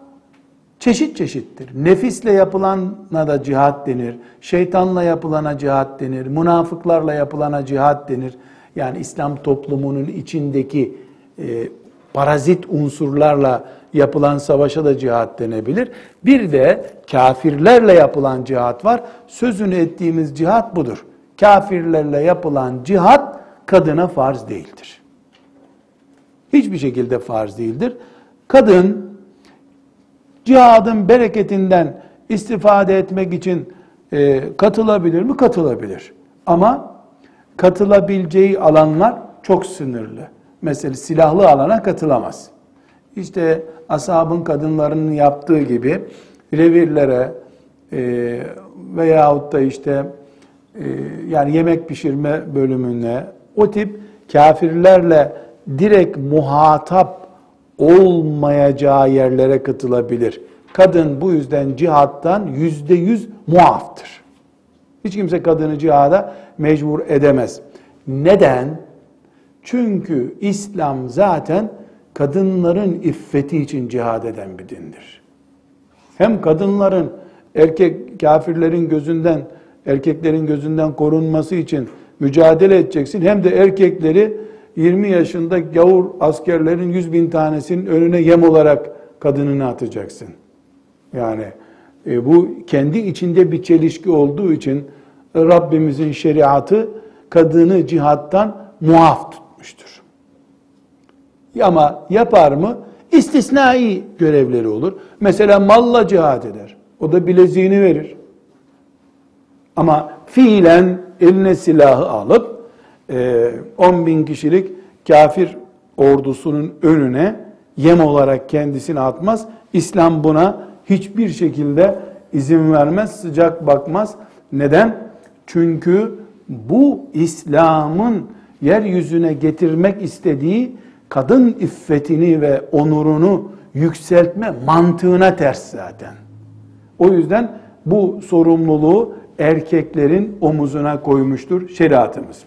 S1: çeşit çeşittir. Nefisle yapılana da cihat denir. Şeytanla yapılana cihat denir. Münafıklarla yapılana cihat denir. Yani İslam toplumunun içindeki e, parazit unsurlarla yapılan savaşa da cihat denebilir. Bir de kafirlerle yapılan cihat var. Sözünü ettiğimiz cihat budur. Kafirlerle yapılan cihat kadına farz değildir. Hiçbir şekilde farz değildir. Kadın cihadın bereketinden istifade etmek için e, katılabilir mi? Katılabilir. Ama katılabileceği alanlar çok sınırlı. Mesela silahlı alana katılamaz. İşte ashabın kadınlarının yaptığı gibi revirlere e, veyahut da işte yani yemek pişirme bölümüne o tip kafirlerle direkt muhatap olmayacağı yerlere katılabilir. Kadın bu yüzden cihattan yüzde yüz muaftır. Hiç kimse kadını cihada mecbur edemez. Neden? Çünkü İslam zaten kadınların iffeti için cihad eden bir dindir. Hem kadınların erkek kafirlerin gözünden, erkeklerin gözünden korunması için mücadele edeceksin. Hem de erkekleri 20 yaşında gavur askerlerin 100 bin tanesinin önüne yem olarak kadınını atacaksın. Yani e, bu kendi içinde bir çelişki olduğu için Rabbimizin şeriatı kadını cihattan muaf tutmuştur. Ama yapar mı? İstisnai görevleri olur. Mesela malla cihat eder. O da bileziğini verir. Ama fiilen eline silahı alıp 10 e, bin kişilik kafir ordusunun önüne yem olarak kendisini atmaz. İslam buna hiçbir şekilde izin vermez, sıcak bakmaz. Neden? Çünkü bu İslam'ın yeryüzüne getirmek istediği kadın iffetini ve onurunu yükseltme mantığına ters zaten. O yüzden bu sorumluluğu erkeklerin omuzuna koymuştur şeriatımız.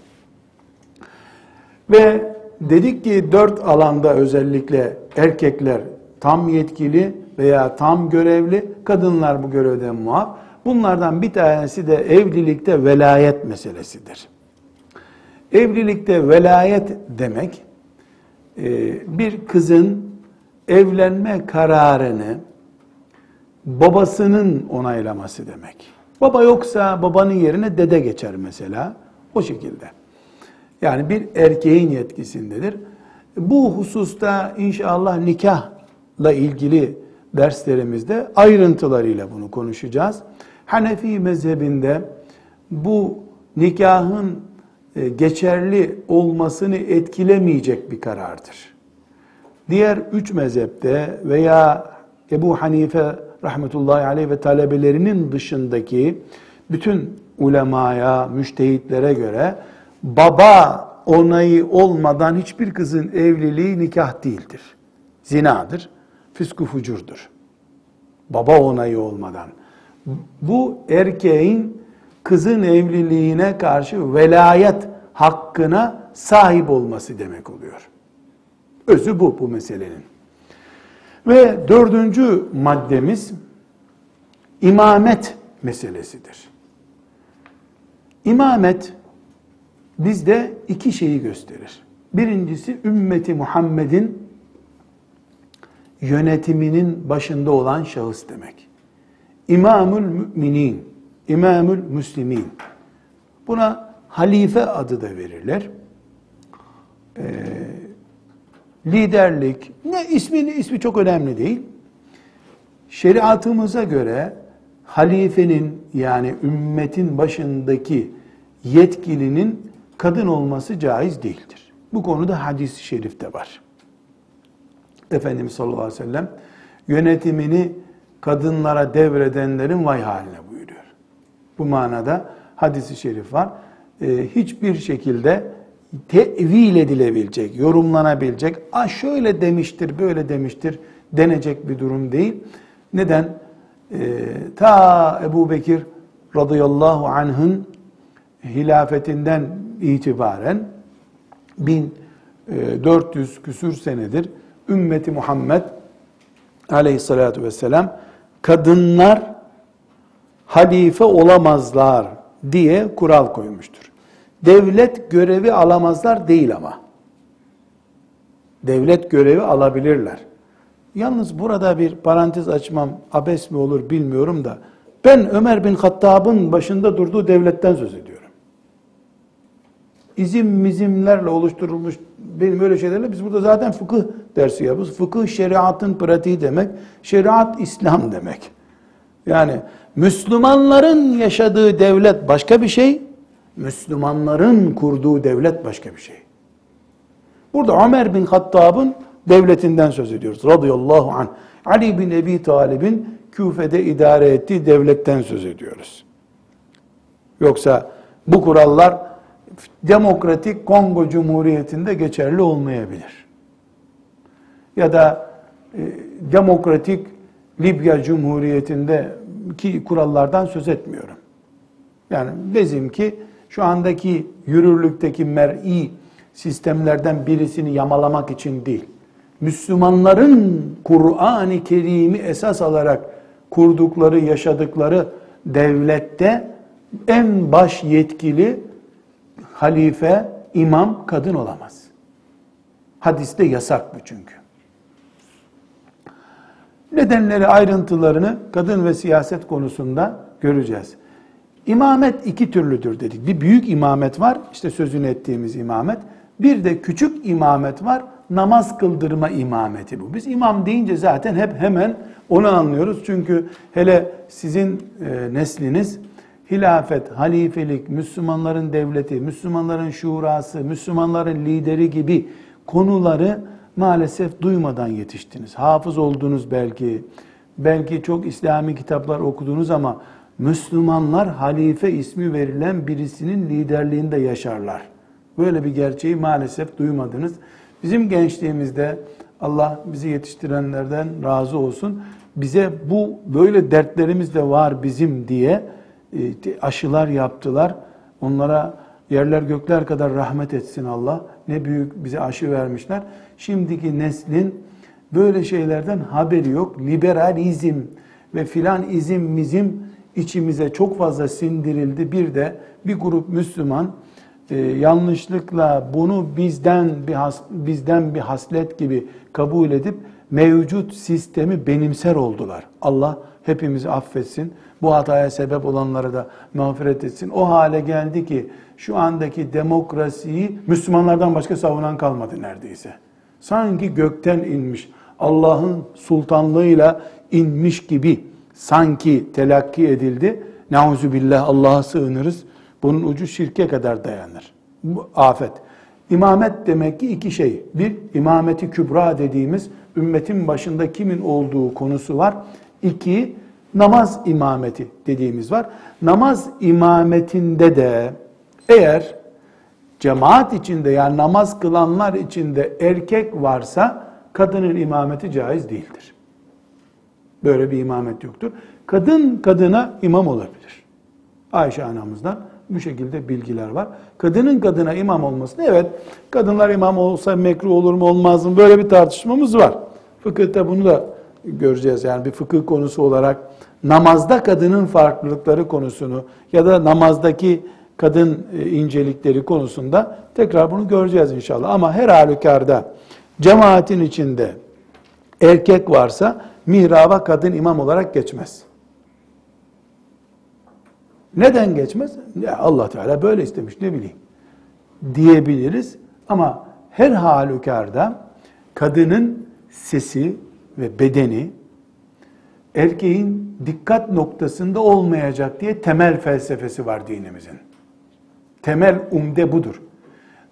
S1: Ve dedik ki dört alanda özellikle erkekler tam yetkili veya tam görevli, kadınlar bu görevden muaf. Bunlardan bir tanesi de evlilikte velayet meselesidir. Evlilikte velayet demek e, bir kızın evlenme kararını babasının onaylaması demek. Baba yoksa babanın yerine dede geçer mesela. O şekilde. Yani bir erkeğin yetkisindedir. Bu hususta inşallah nikahla ilgili derslerimizde ayrıntılarıyla bunu konuşacağız. Hanefi mezhebinde bu nikahın e, geçerli olmasını etkilemeyecek bir karardır. Diğer üç mezhepte veya Ebu Hanife rahmetullahi aleyh ve talebelerinin dışındaki bütün ulemaya, müştehitlere göre baba onayı olmadan hiçbir kızın evliliği nikah değildir. Zinadır, füsku fucurdur. baba onayı olmadan. Bu erkeğin kızın evliliğine karşı velayet hakkına sahip olması demek oluyor. Özü bu bu meselenin. Ve dördüncü maddemiz imamet meselesidir. İmamet bizde iki şeyi gösterir. Birincisi ümmeti Muhammed'in yönetiminin başında olan şahıs demek. İmamül müminin, imamül müslimin. Buna halife adı da verirler. Ee, liderlik, ne ismini ismi çok önemli değil. Şeriatımıza göre halifenin yani ümmetin başındaki yetkilinin kadın olması caiz değildir. Bu konuda hadis-i şerifte var. Efendimiz sallallahu aleyhi ve sellem yönetimini kadınlara devredenlerin vay haline buyuruyor. Bu manada hadisi şerif var. Ee, hiçbir şekilde tevil edilebilecek, yorumlanabilecek, a şöyle demiştir, böyle demiştir denecek bir durum değil. Neden? Ee, ta Ebu Bekir radıyallahu anh'ın hilafetinden itibaren 1400 e, küsür senedir ümmeti Muhammed aleyhissalatu vesselam kadınlar halife olamazlar diye kural koymuştur. Devlet görevi alamazlar değil ama. Devlet görevi alabilirler. Yalnız burada bir parantez açmam abes mi olur bilmiyorum da ben Ömer bin Hattab'ın başında durduğu devletten söz ediyorum. İzim mizimlerle oluşturulmuş benim öyle şeylerle biz burada zaten fıkıh dersi yapıyoruz. Fıkıh şeriatın pratiği demek. Şeriat İslam demek. Yani Müslümanların yaşadığı devlet başka bir şey. Müslümanların kurduğu devlet başka bir şey. Burada Ömer bin Hattab'ın devletinden söz ediyoruz. Radıyallahu anh. Ali bin Ebi Talib'in Küfe'de idare ettiği devletten söz ediyoruz. Yoksa bu kurallar demokratik Kongo Cumhuriyeti'nde geçerli olmayabilir. Ya da e, demokratik Libya Cumhuriyeti'nde ki kurallardan söz etmiyorum. Yani bizimki şu andaki yürürlükteki mer'i sistemlerden birisini yamalamak için değil. Müslümanların Kur'an-ı Kerim'i esas alarak kurdukları, yaşadıkları devlette en baş yetkili halife, imam kadın olamaz. Hadiste yasak bu çünkü. Nedenleri, ayrıntılarını kadın ve siyaset konusunda göreceğiz. İmamet iki türlüdür dedik. Bir büyük imamet var, işte sözünü ettiğimiz imamet. Bir de küçük imamet var, namaz kıldırma imameti bu. Biz imam deyince zaten hep hemen onu anlıyoruz. Çünkü hele sizin e, nesliniz hilafet, halifelik, Müslümanların devleti, Müslümanların şurası, Müslümanların lideri gibi konuları maalesef duymadan yetiştiniz. Hafız oldunuz belki, belki çok İslami kitaplar okudunuz ama Müslümanlar halife ismi verilen birisinin liderliğinde yaşarlar. Böyle bir gerçeği maalesef duymadınız. Bizim gençliğimizde Allah bizi yetiştirenlerden razı olsun. Bize bu böyle dertlerimiz de var bizim diye e, aşılar yaptılar. Onlara yerler gökler kadar rahmet etsin Allah. Ne büyük bize aşı vermişler. Şimdiki neslin böyle şeylerden haberi yok. Liberalizm ve filan izim mizim içimize çok fazla sindirildi. Bir de bir grup Müslüman e, yanlışlıkla bunu bizden bir has, bizden bir haslet gibi kabul edip mevcut sistemi benimser oldular. Allah hepimizi affetsin. Bu hataya sebep olanları da mağfiret etsin. O hale geldi ki şu andaki demokrasiyi Müslümanlardan başka savunan kalmadı neredeyse. Sanki gökten inmiş, Allah'ın sultanlığıyla inmiş gibi sanki telakki edildi. Nauzu billah Allah'a sığınırız. Bunun ucu şirke kadar dayanır. Bu afet. İmamet demek ki iki şey. Bir, imameti kübra dediğimiz ümmetin başında kimin olduğu konusu var. İki, namaz imameti dediğimiz var. Namaz imametinde de eğer cemaat içinde yani namaz kılanlar içinde erkek varsa kadının imameti caiz değildir. Böyle bir imamet yoktur. Kadın kadına imam olabilir. Ayşe anamızdan bu şekilde bilgiler var. Kadının kadına imam olmasını evet kadınlar imam olsa mekruh olur mu olmaz mı böyle bir tartışmamız var. Fıkıhta bunu da göreceğiz. Yani bir fıkıh konusu olarak namazda kadının farklılıkları konusunu ya da namazdaki kadın e, incelikleri konusunda tekrar bunu göreceğiz inşallah. Ama her halükarda cemaatin içinde erkek varsa mihraba kadın imam olarak geçmez. Neden geçmez? Ya Allah Teala böyle istemiş ne bileyim diyebiliriz. Ama her halükarda kadının sesi ve bedeni erkeğin dikkat noktasında olmayacak diye temel felsefesi var dinimizin. Temel umde budur.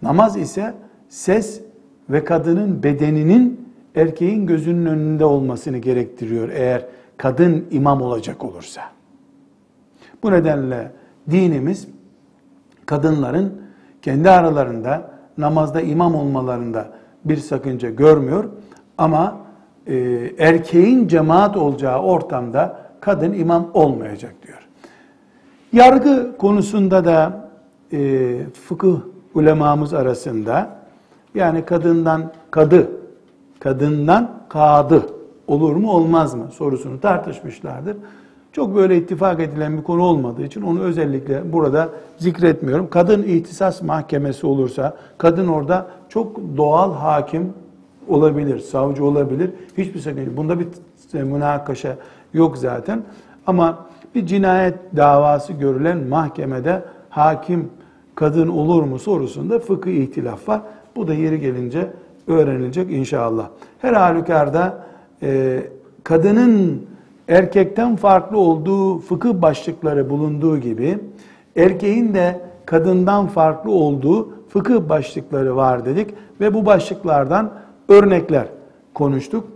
S1: Namaz ise ses ve kadının bedeninin erkeğin gözünün önünde olmasını gerektiriyor eğer kadın imam olacak olursa. Bu nedenle dinimiz kadınların kendi aralarında namazda imam olmalarında bir sakınca görmüyor ama e, erkeğin cemaat olacağı ortamda kadın imam olmayacak diyor. Yargı konusunda da e, fıkıh ulemamız arasında yani kadından kadı, kadından kadı olur mu olmaz mı sorusunu tartışmışlardır. Çok böyle ittifak edilen bir konu olmadığı için onu özellikle burada zikretmiyorum. Kadın ihtisas mahkemesi olursa kadın orada çok doğal hakim olabilir, savcı olabilir. Hiçbir sakınca. Bunda bir münakaşa yok zaten. Ama bir cinayet davası görülen mahkemede hakim kadın olur mu sorusunda fıkıh ihtilaf var. Bu da yeri gelince öğrenilecek inşallah. Her halükarda e, kadının erkekten farklı olduğu fıkıh başlıkları bulunduğu gibi erkeğin de kadından farklı olduğu fıkıh başlıkları var dedik ve bu başlıklardan örnekler konuştuk.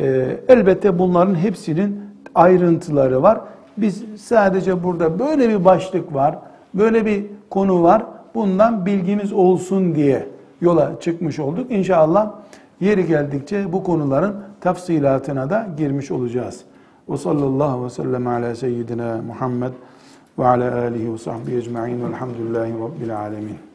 S1: Ee, elbette bunların hepsinin ayrıntıları var. Biz sadece burada böyle bir başlık var, böyle bir konu var. Bundan bilgimiz olsun diye yola çıkmış olduk. İnşallah yeri geldikçe bu konuların tafsilatına da girmiş olacağız. Ve sallallahu ve sellem ala seyyidina Muhammed ve ala alihi ve sahbihi ecma'in velhamdülillahi rabbil alemin.